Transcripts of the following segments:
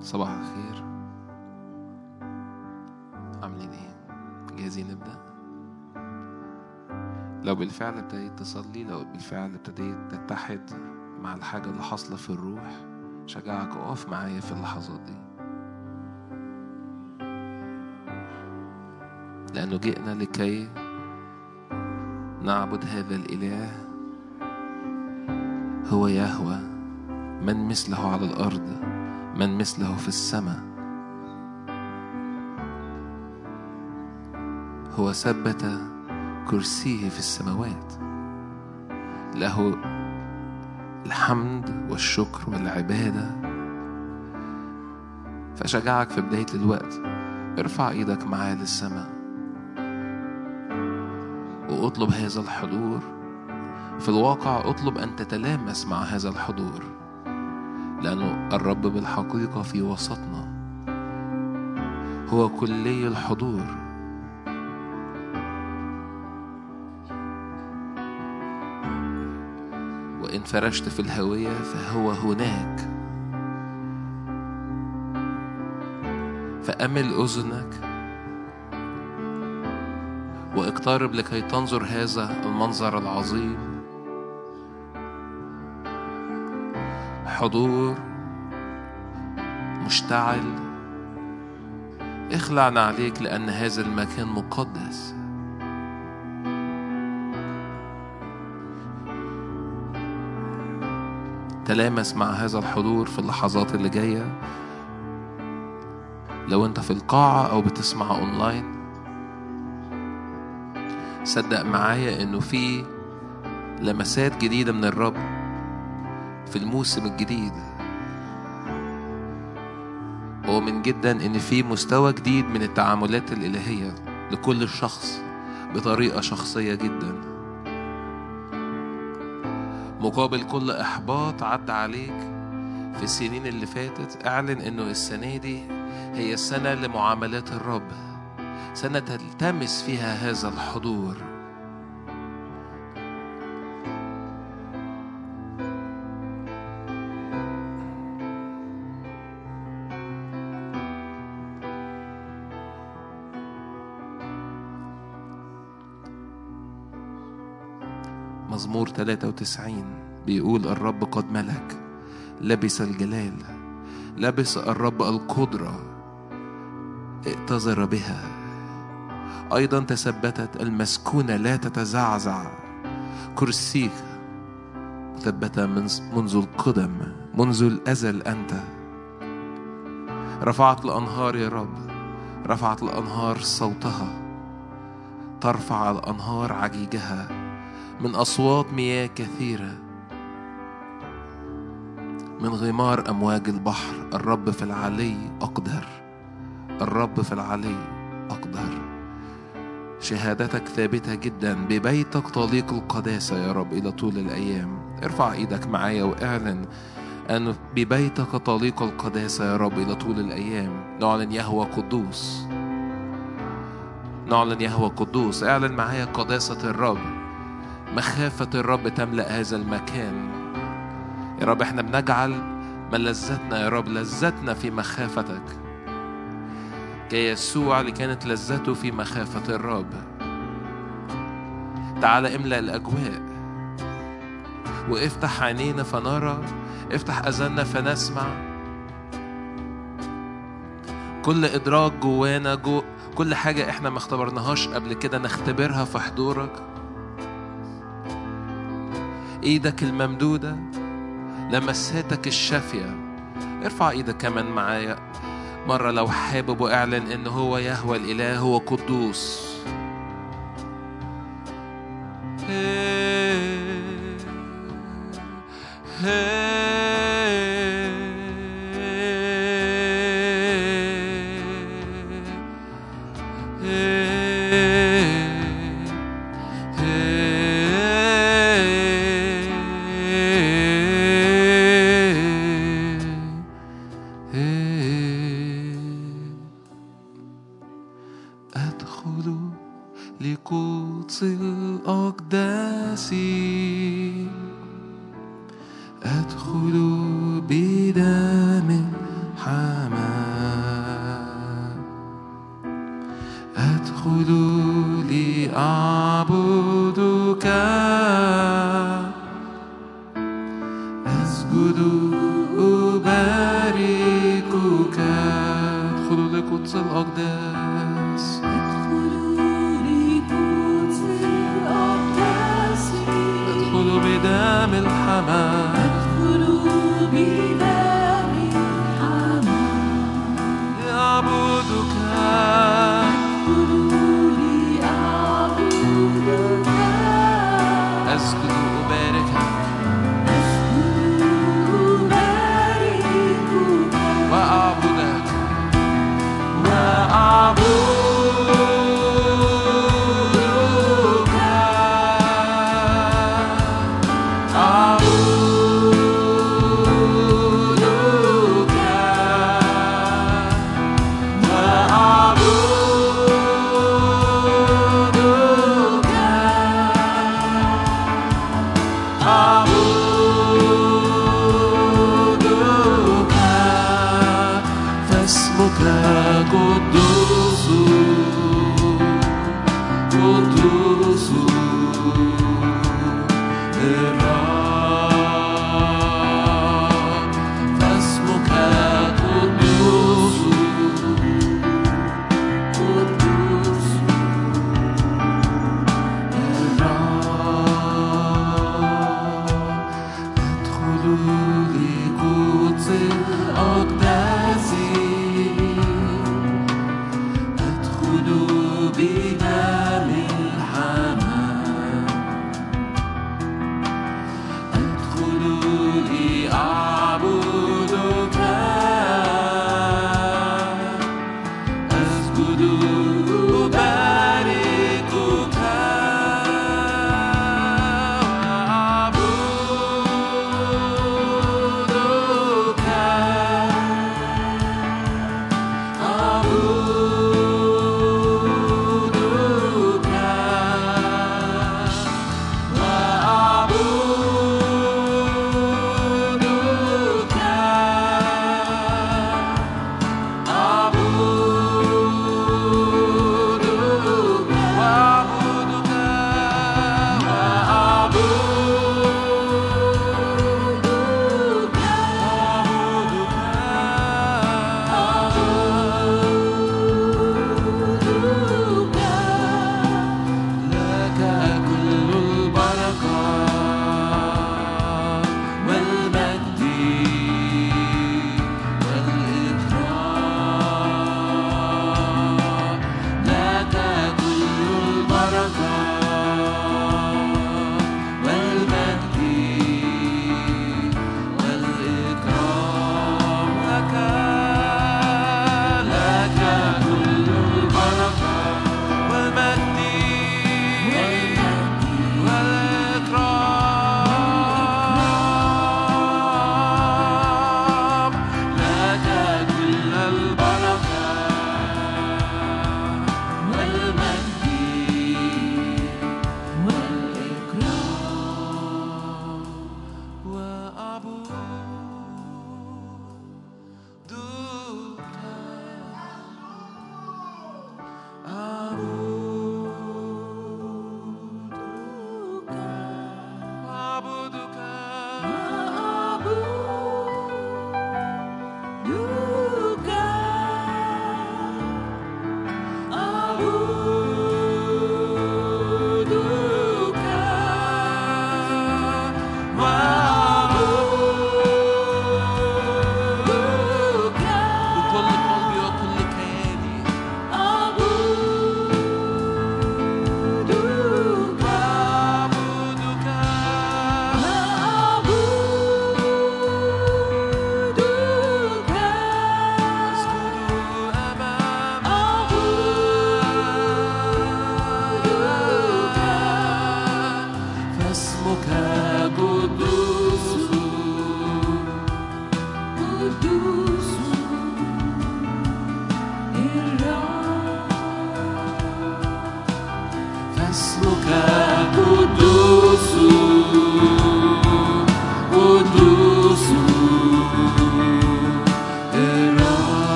صباح الخير. عاملين إيه؟ جاهزين نبدأ؟ لو بالفعل ابتديت تصلي لو بالفعل ابتديت تتحد مع الحاجة اللي حاصلة في الروح شجعك اقف معايا في اللحظات دي. لأنه جئنا لكي نعبد هذا الإله. هو يهوى من مثله على الأرض؟ من مثله في السماء. هو ثبت كرسيه في السماوات. له الحمد والشكر والعبادة. فشجعك في بداية الوقت. ارفع إيدك معاه للسماء. واطلب هذا الحضور. في الواقع اطلب ان تتلامس مع هذا الحضور. لأنه الرب بالحقيقة في وسطنا. هو كلي الحضور. وإن فرشت في الهوية فهو هناك. فأمل أذنك. واقترب لكي تنظر هذا المنظر العظيم. حضور مشتعل. اخلع نعليك لأن هذا المكان مقدس. تلامس مع هذا الحضور في اللحظات اللي جاية. لو انت في القاعة أو بتسمع أونلاين صدق معايا إنه في لمسات جديدة من الرب. في الموسم الجديد. ومن جدا إن في مستوى جديد من التعاملات الإلهية لكل شخص بطريقة شخصية جدا. مقابل كل إحباط عدى عليك في السنين اللي فاتت اعلن إنه السنة دي هي السنة لمعاملات الرب. سنة تلتمس فيها هذا الحضور. 93 بيقول الرب قد ملك لبس الجلال لبس الرب القدرة ائتذر بها. أيضا تثبتت المسكونة لا تتزعزع. كرسيك مثبتة منذ القدم منذ الأزل أنت. رفعت الأنهار يا رب رفعت الأنهار صوتها. ترفع الأنهار عجيجها. من أصوات مياه كثيرة. من غمار أمواج البحر الرب في العلي أقدر. الرب في العلي أقدر. شهادتك ثابتة جدا ببيتك طليق القداسة يا رب إلى طول الأيام. ارفع إيدك معايا وأعلن أن ببيتك طليق القداسة يا رب إلى طول الأيام. نعلن يهوى قدوس. نعلن يهوى قدوس. اعلن معايا قداسة الرب. مخافة الرب تملأ هذا المكان. يا رب إحنا بنجعل من لذتنا يا رب لذتنا في مخافتك. كيسوع اللي كانت لذته في مخافة الرب. تعال املأ الأجواء. وافتح عينينا فنرى. افتح أذاننا فنسمع. كل إدراك جوانا جو كل حاجة إحنا ما اختبرناهاش قبل كده نختبرها في حضورك. إيدك الممدودة لمساتك الشافية. ارفع إيدك كمان معايا. مرة لو حابب واعلن إن هو يهوى الإله هو قدوس أدخل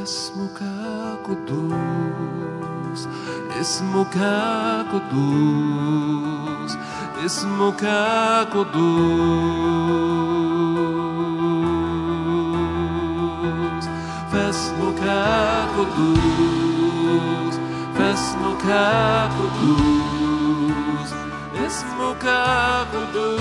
Esmocacodus, esmocacodus, esmocacodus. Esmocacodus, esmocacodus, esmocacodus.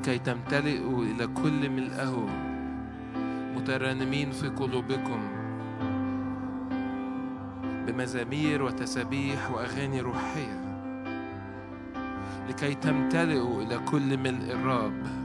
لكي تمتلئوا إلى كل ملئه مترنمين في قلوبكم بمزامير وتسابيح وأغاني روحية لكي تمتلئوا إلى كل ملء الرب.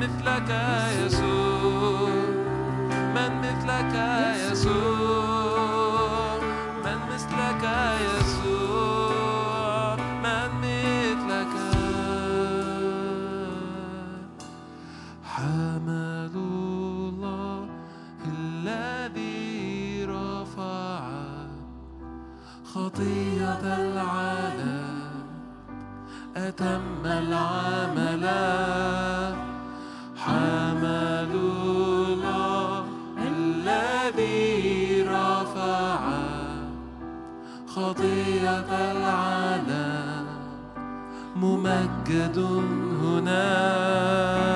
مثلك يسوع. من مثلك يسوع. تم العمل. حمل الله الذي رفع خطية العالم. ممجد هناك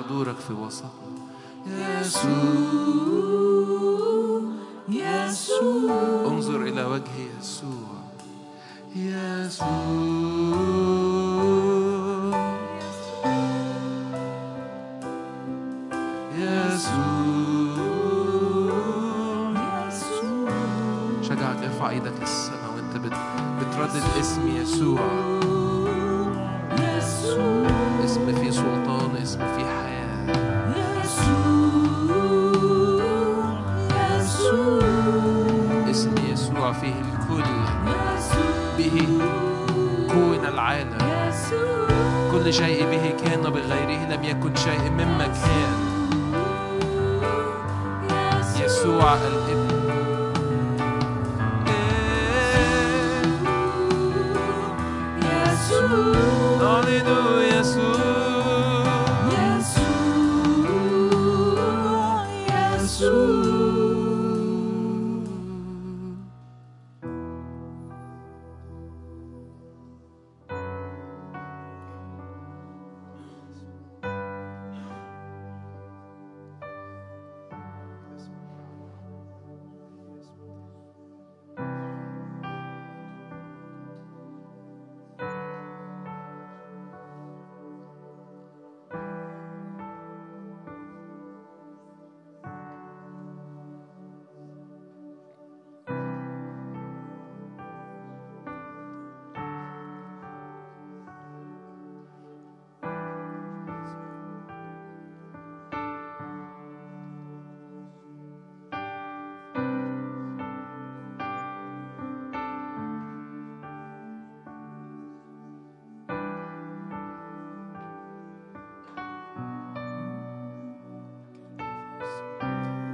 حضورك في وسطنا يسوع يسوع. انظر إلى وجه يسوع يسوع.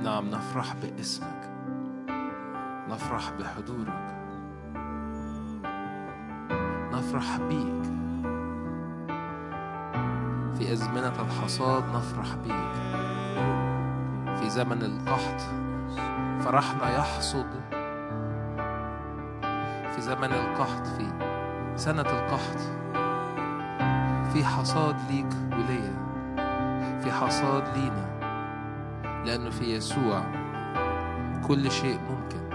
نعم نفرح باسمك. نفرح بحضورك. نفرح بيك. في أزمنة الحصاد نفرح بيك. في زمن القحط فرحنا يحصد. في زمن القحط في سنة القحط في حصاد ليك وليا. في حصاد لينا. لأنه في يسوع كل شيء ممكن.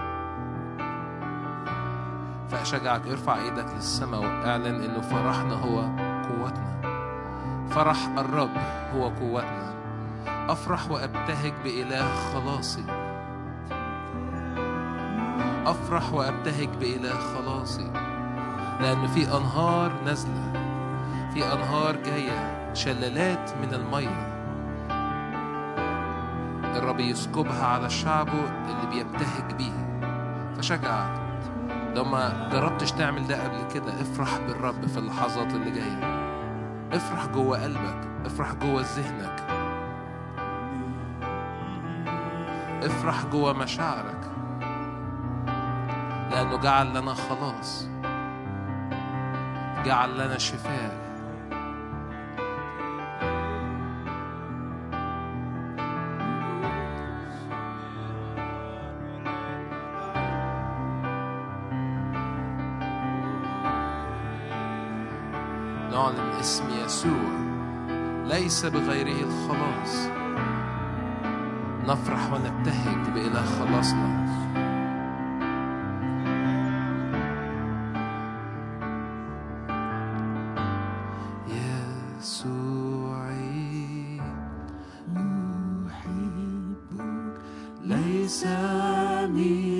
فأشجعك ارفع إيدك للسماء وأعلن إنه فرحنا هو قوتنا. فرح الرب هو قوتنا. أفرح وأبتهج بإله خلاصي. أفرح وأبتهج بإله خلاصي. لأن في أنهار نازلة. في أنهار جاية. شلالات من المية. الرب يسكبها على شعبه اللي بيبتهج بيها فشجع ما جربتش تعمل ده قبل كده افرح بالرب في اللحظات اللي جاية. افرح جوه قلبك افرح جوه ذهنك. افرح جوه مشاعرك. لأنه جعل لنا خلاص. جعل لنا شفاء. يسوع ليس بغيره الخلاص نفرح ونبتهج بإله خلاصنا Lisa me.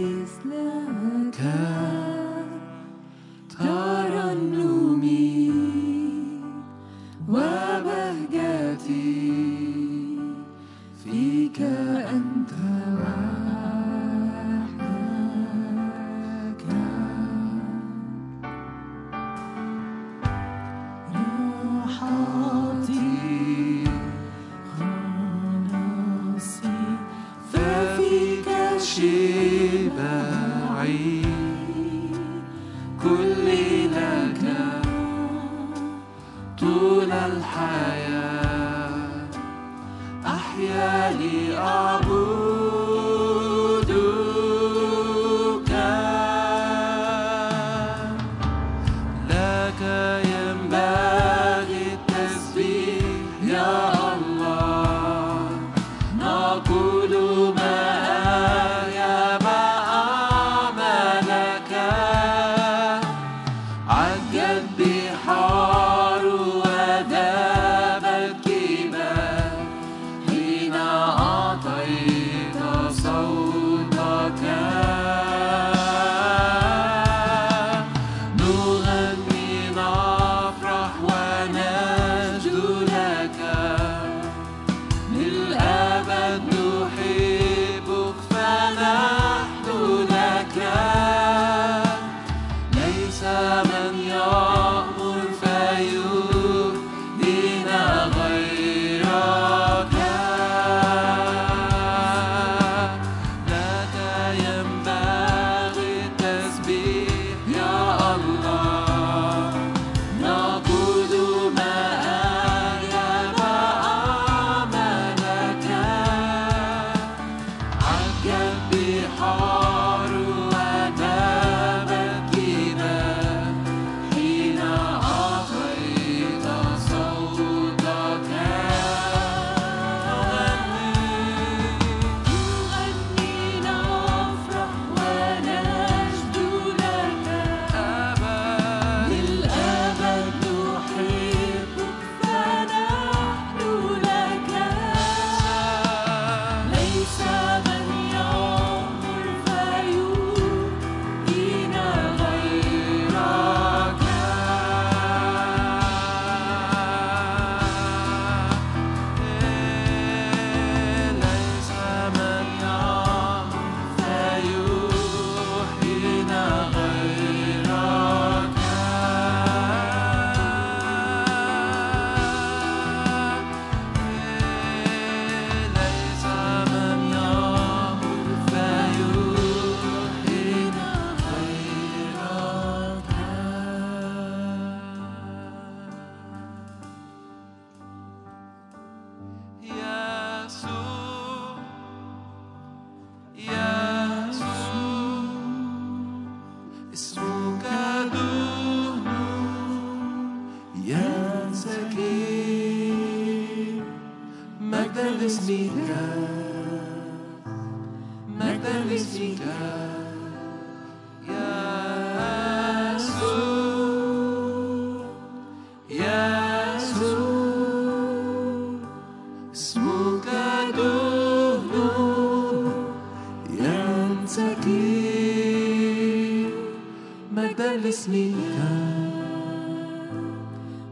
مجدا لاسمك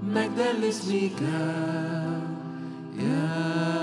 مجدا لاسمك يا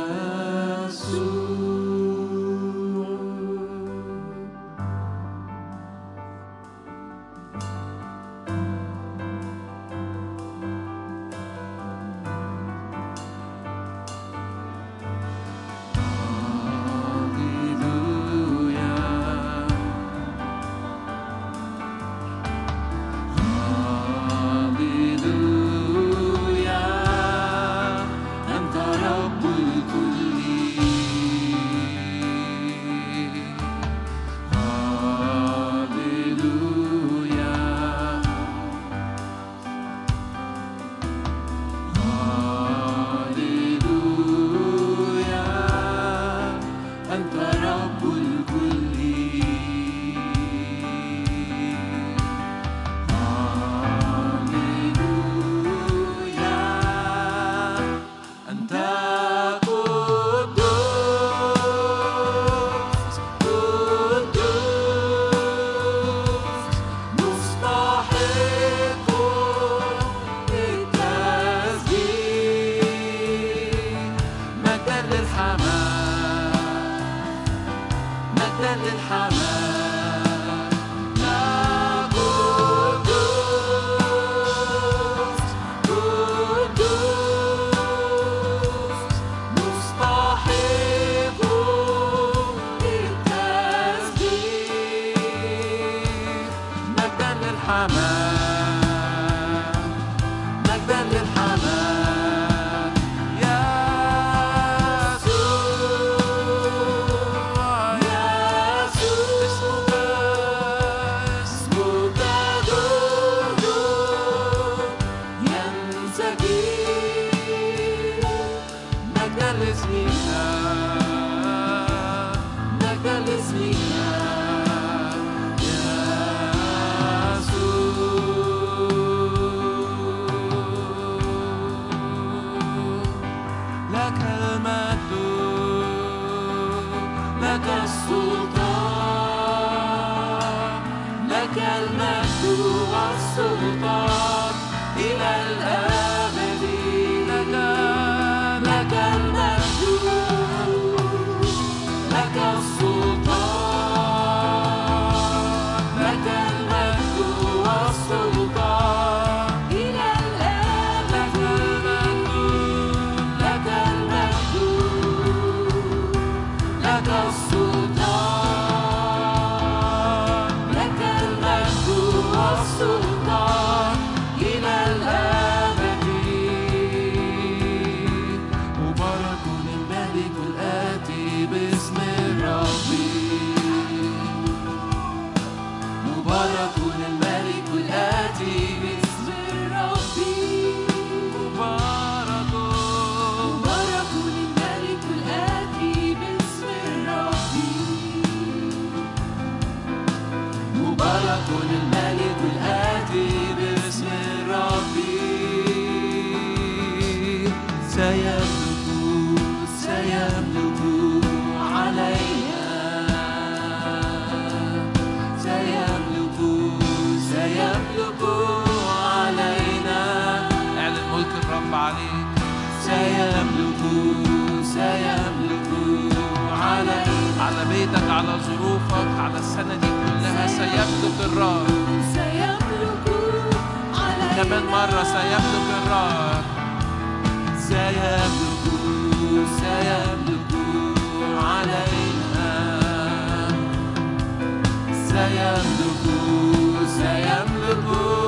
مرة سيملك الرب سيملك سيملك علينا. سيملك سيملك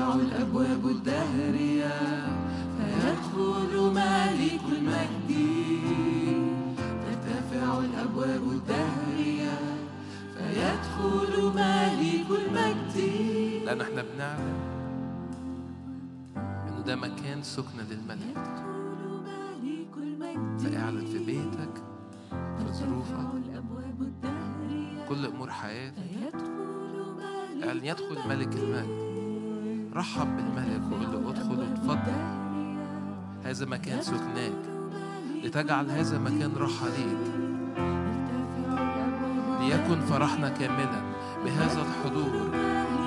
تنقطع الأبواب الدهرية فيدخل مالك المجد ترتفع الأبواب الدهرية فيدخل مالك المجد لأن إحنا بنعلم إنه ده مكان سكنة للملك. فاعلن في بيتك في ظروفك كل أمور حياتك. اعلن يدخل ملك المجد رحب بالملك وقول له ادخل وتفضل هذا مكان سكناك لتجعل هذا مكان راحة ليك. ليكن فرحنا كاملا بهذا الحضور.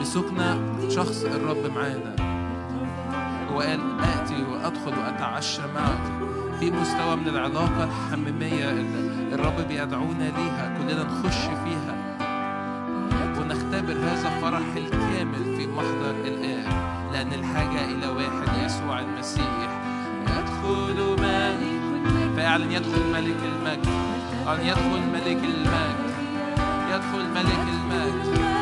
بسكنة شخص الرب معانا. هو قال آتي وأدخل وأتعشى معك في مستوى من العلاقة الحميمية اللي الرب بيدعونا ليها. كلنا نخش فيها. ونختبر هذا فرح أعلن يدخل ملك المجد أن يدخل ملك المجد يدخل ملك المجد.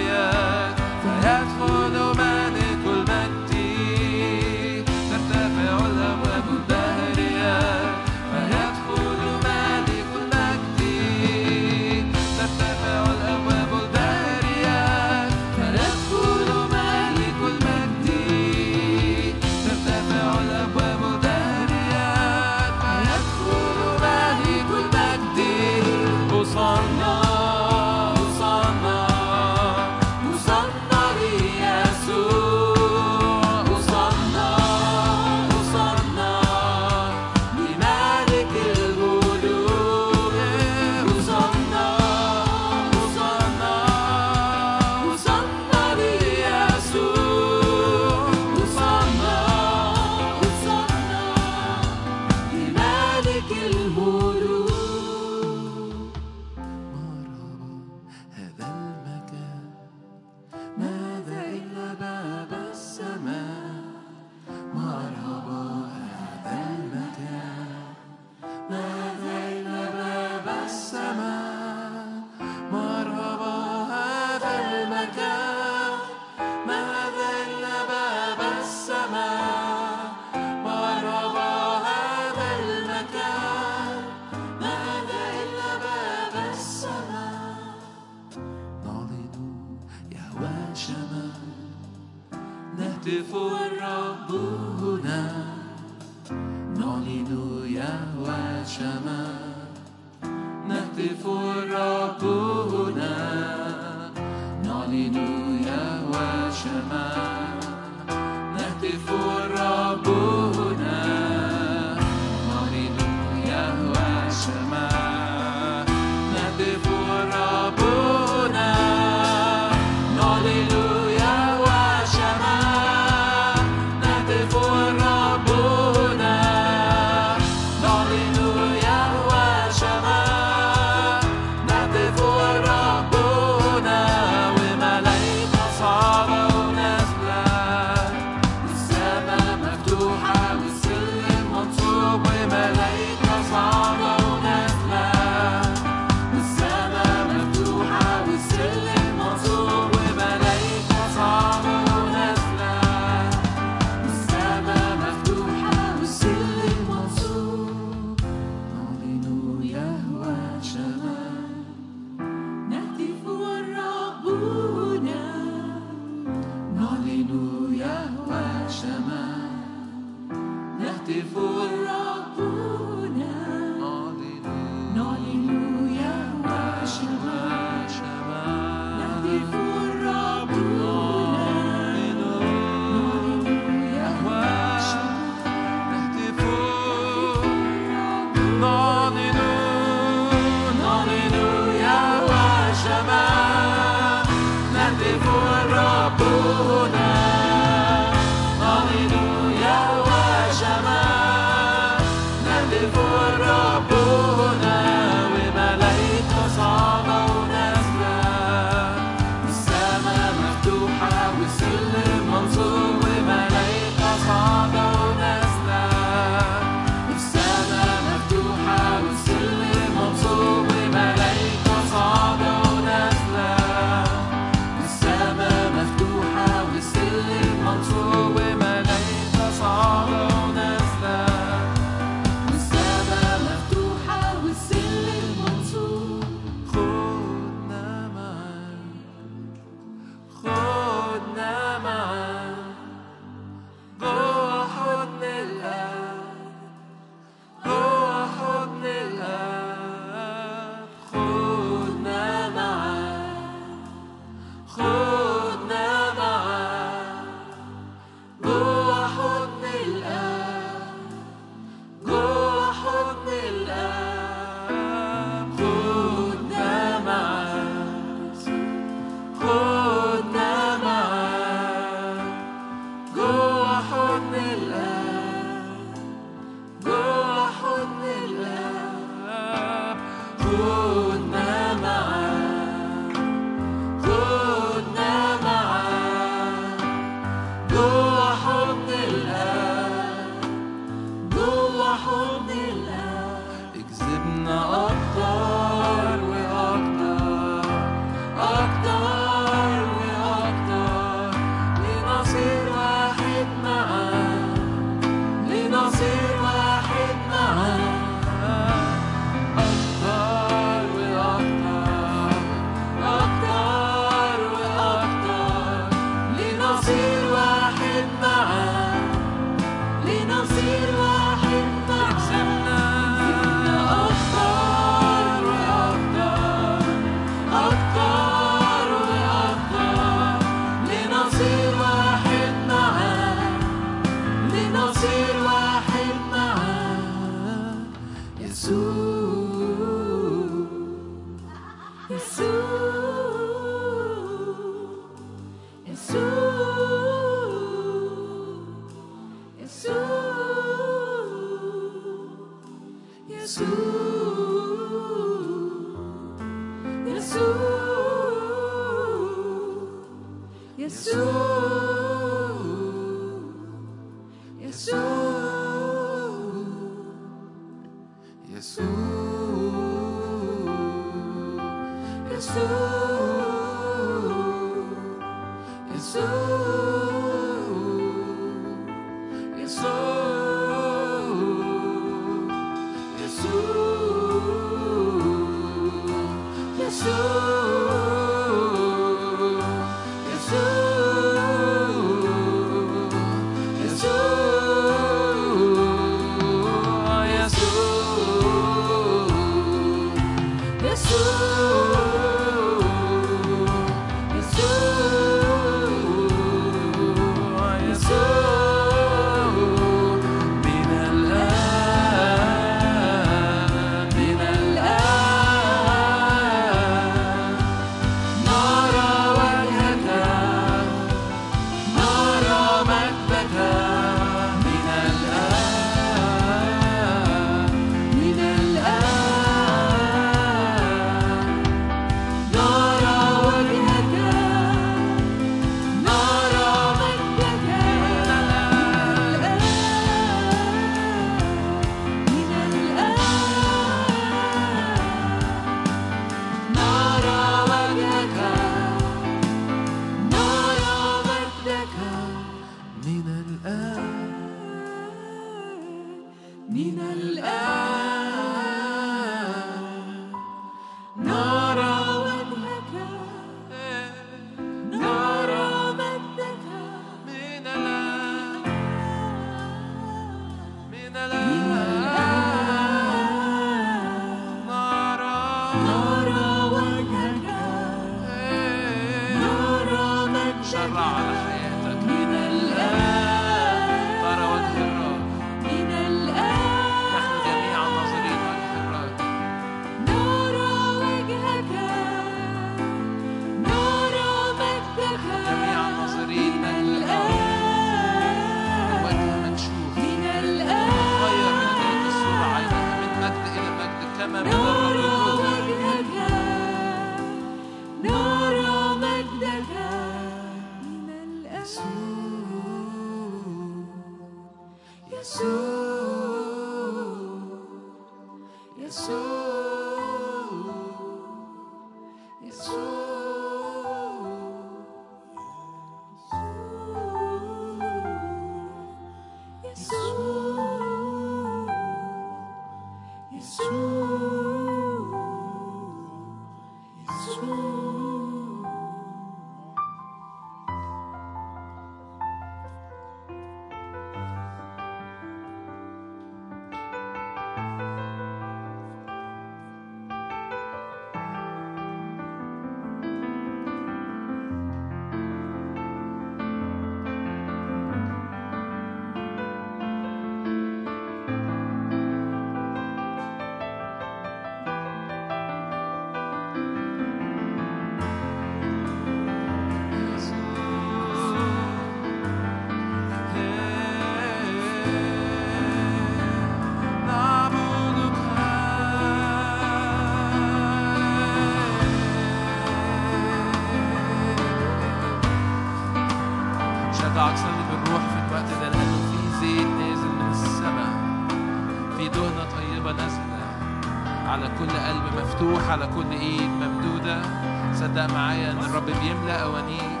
بيملأ أوانيك.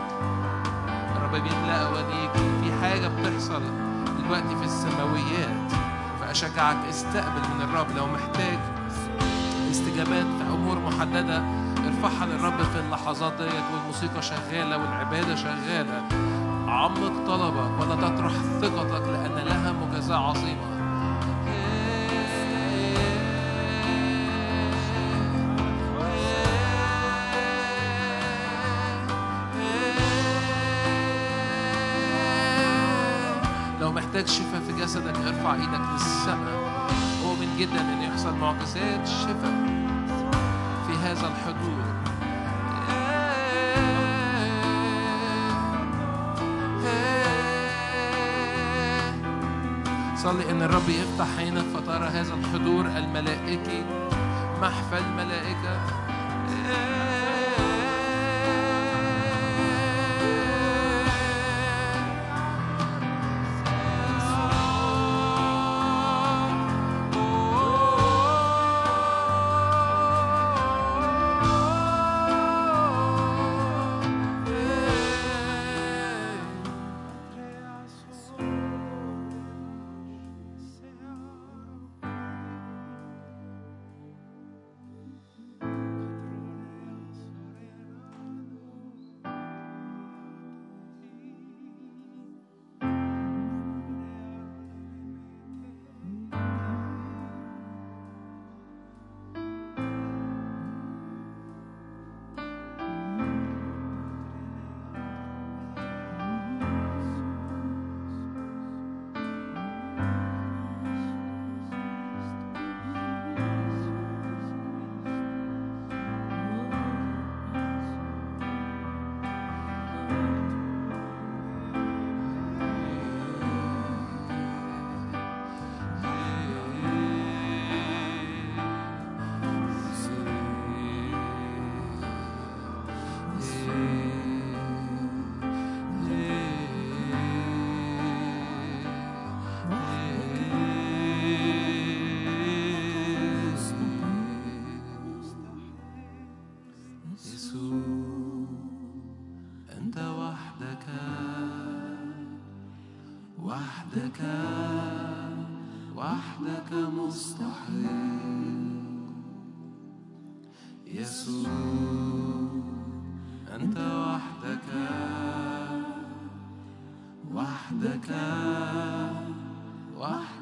الرب بيملأ أوانيك. في حاجة بتحصل دلوقتي في السماويات فأشجعك استقبل من الرب لو محتاج. استجابات في أمور محددة ارفعها للرب في اللحظات ديت والموسيقى شغالة والعبادة شغالة. عمق طلبك ولا تطرح ثقتك لأن لها مجازاة عظيمة. معجزات شفاء في هذا الحضور. صلي إن الرب يفتح عينك فترى هذا الحضور الملائكي محفل ملائكه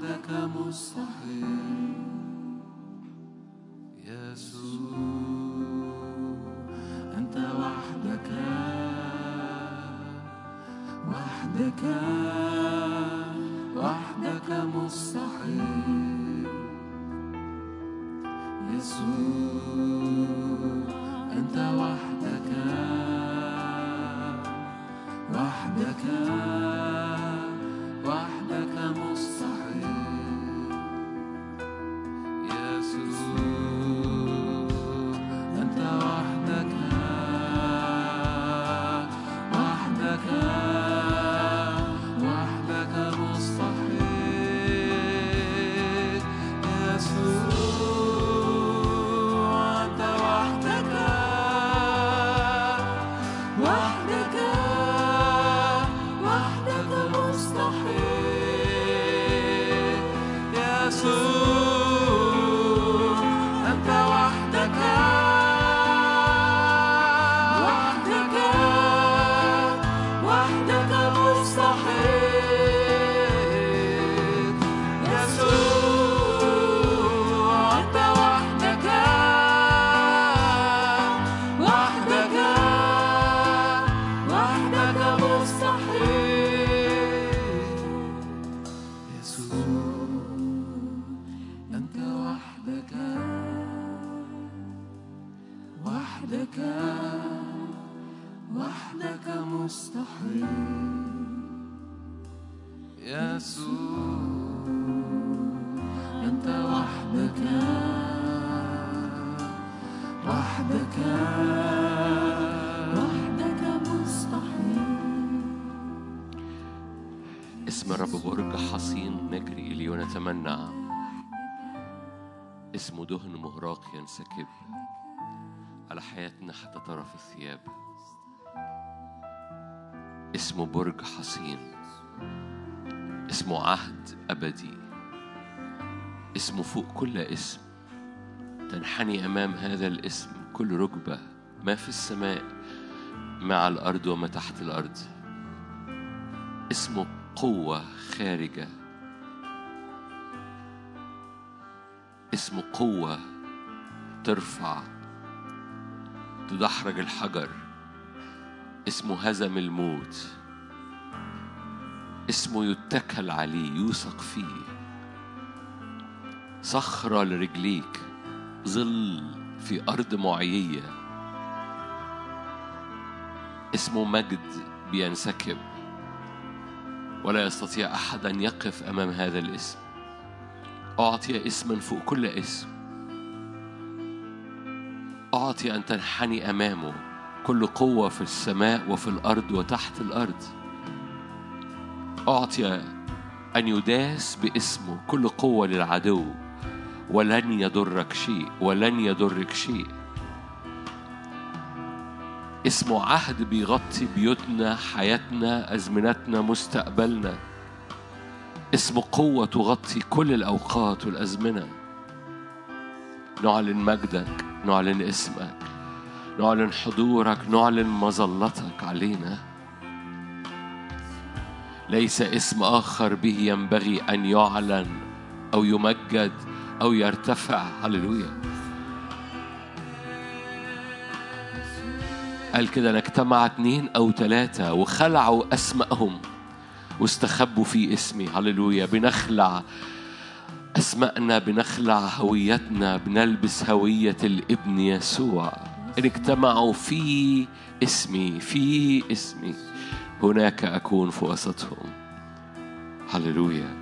وحدك مستحيل. يسوع أنت وحدك. وحدك. وحدك مستحيل. يسوع أنت وحدك. وحدك. ونتمنى اسمه دهن مهراق ينسكب على حياتنا حتى طرف الثياب. اسمه برج حصين. اسمه عهد أبدي. اسمه فوق كل اسم. تنحني أمام هذا الاسم كل ركبة. ما في السماء ما على الأرض وما تحت الأرض. اسمه قوة خارجة. اسمه قوة ترفع تدحرج الحجر. اسمه هزم الموت. اسمه يتكل عليه يوثق فيه. صخرة لرجليك ظل في أرض معيية. اسمه مجد بينسكب. ولا يستطيع أحد أن يقف أمام هذا الاسم. أعطي اسما فوق كل اسم. أعطي أن تنحني أمامه. كل قوة في السماء وفي الأرض وتحت الأرض. أعطي أن يداس باسمه. كل قوة للعدو. ولن يضرك شيء. ولن يضرك شيء. اسمه عهد بيغطي بيوتنا حياتنا أزمنتنا مستقبلنا. اسمه قوة تغطي كل الأوقات والأزمنة. نعلن مجدك نعلن اسمك نعلن حضورك نعلن مظلتك علينا. ليس اسم آخر به ينبغي أن يعلن أو يمجد أو يرتفع. هللويا. قال كده اجتمع اتنين أو ثلاثة وخلعوا أسمائهم واستخبوا في اسمي. هللويا. بنخلع أسمائنا بنخلع هويتنا بنلبس هوية الابن يسوع. إن اجتمعوا في اسمي في اسمي. هناك أكون في وسطهم. هللويا.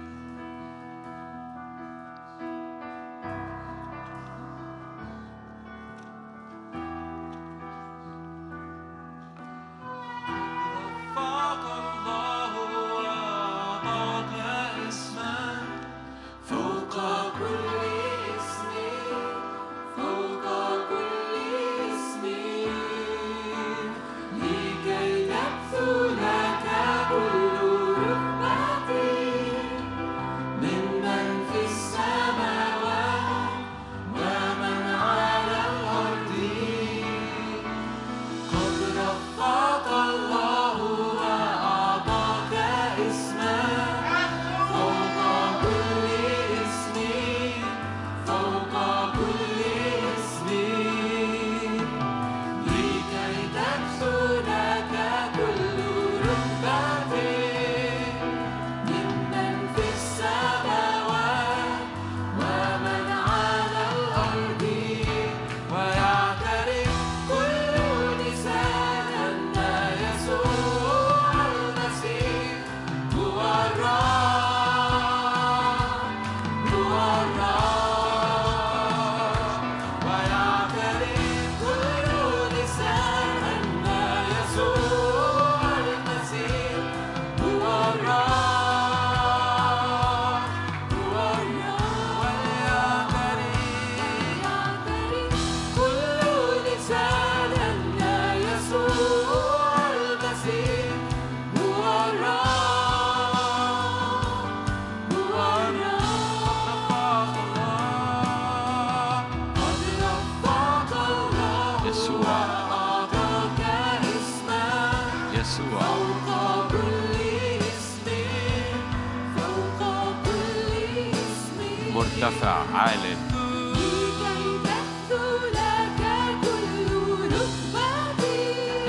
مرتفع عالٍ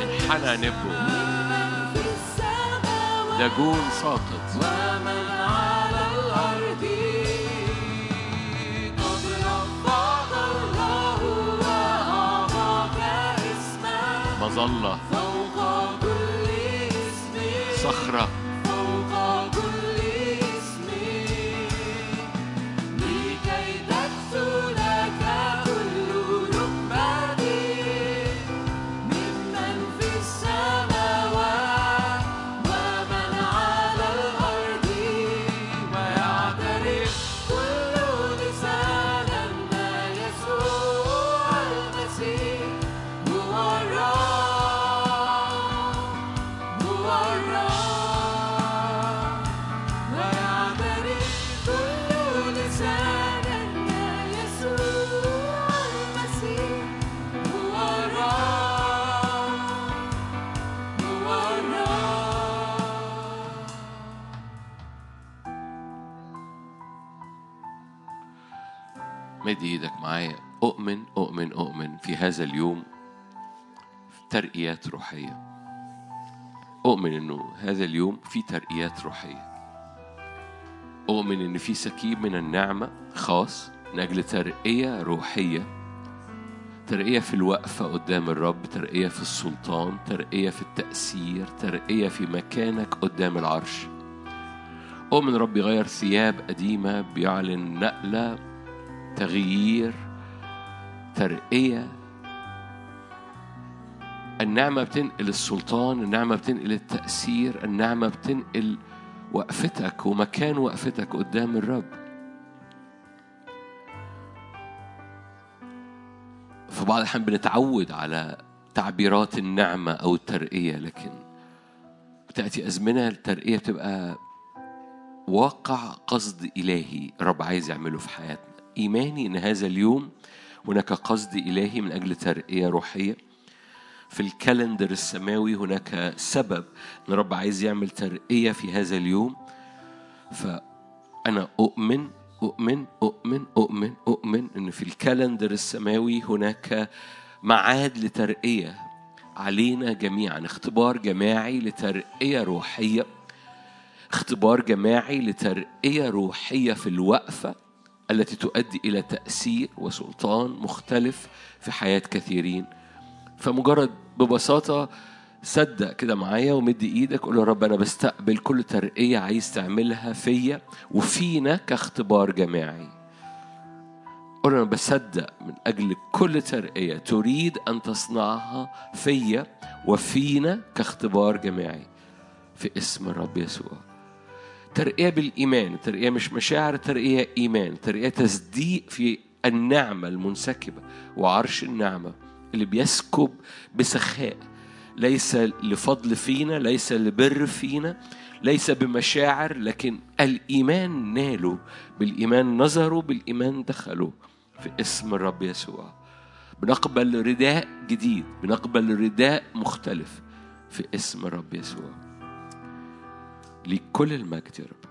انحنى نبو. دجون ساقط. ومن على الأرض قد الله مظلة. هذا اليوم ترقيات روحية. أؤمن إنه هذا اليوم في ترقيات روحية. أؤمن إن في سكيب من النعمة خاص من أجل ترقيه روحية. ترقيه في الوقفة قدام الرب ترقيه في السلطان ترقيه في التأثير ترقيه في مكانك قدام العرش. أؤمن رب يغير ثياب قديمة بيعلن نقلة تغيير ترقية النعمة بتنقل السلطان النعمة بتنقل التأثير النعمة بتنقل وقفتك ومكان وقفتك قدام الرب. في بعض الأحيان بنتعود على تعبيرات النعمة أو الترقية لكن بتأتي أزمنة الترقية بتبقى واقع قصد إلهي الرب عايز يعمله في حياتنا. إيماني إن هذا اليوم هناك قصد إلهي من أجل ترقية روحية. في ال calendar السماوي هناك سبب إن الرب عايز يعمل ترقية في هذا اليوم. فأنا أؤمن أؤمن أؤمن أؤمن أؤمن إن في ال calendar السماوي هناك معاد لترقية علينا جميعا اختبار جماعي لترقية روحية اختبار جماعي لترقية روحية في الوقفة التي تؤدي إلى تأثير وسلطان مختلف في حياة كثيرين. فمجرد ببساطة صدق كده معايا ومد إيدك قول يا رب أنا بستقبل كل ترقية عايز تعملها فيا وفينا كاختبار جماعي. قول أنا بصدق من أجل كل ترقية تريد أن تصنعها فيا وفينا كاختبار جماعي في اسم الرب يسوع. ترقية بالإيمان ترقية مش مشاعر ترقية إيمان ترقية تصديق في النعمة المنسكبة وعرش النعمة. اللي بيسكب بسخاء. ليس لفضل فينا ليس لبر فينا ليس بمشاعر لكن الإيمان نالوا بالإيمان نظروا بالإيمان دخلوا في اسم الرب يسوع. بنقبل رداء جديد بنقبل رداء مختلف في اسم الرب يسوع. لكل المجد يا رب.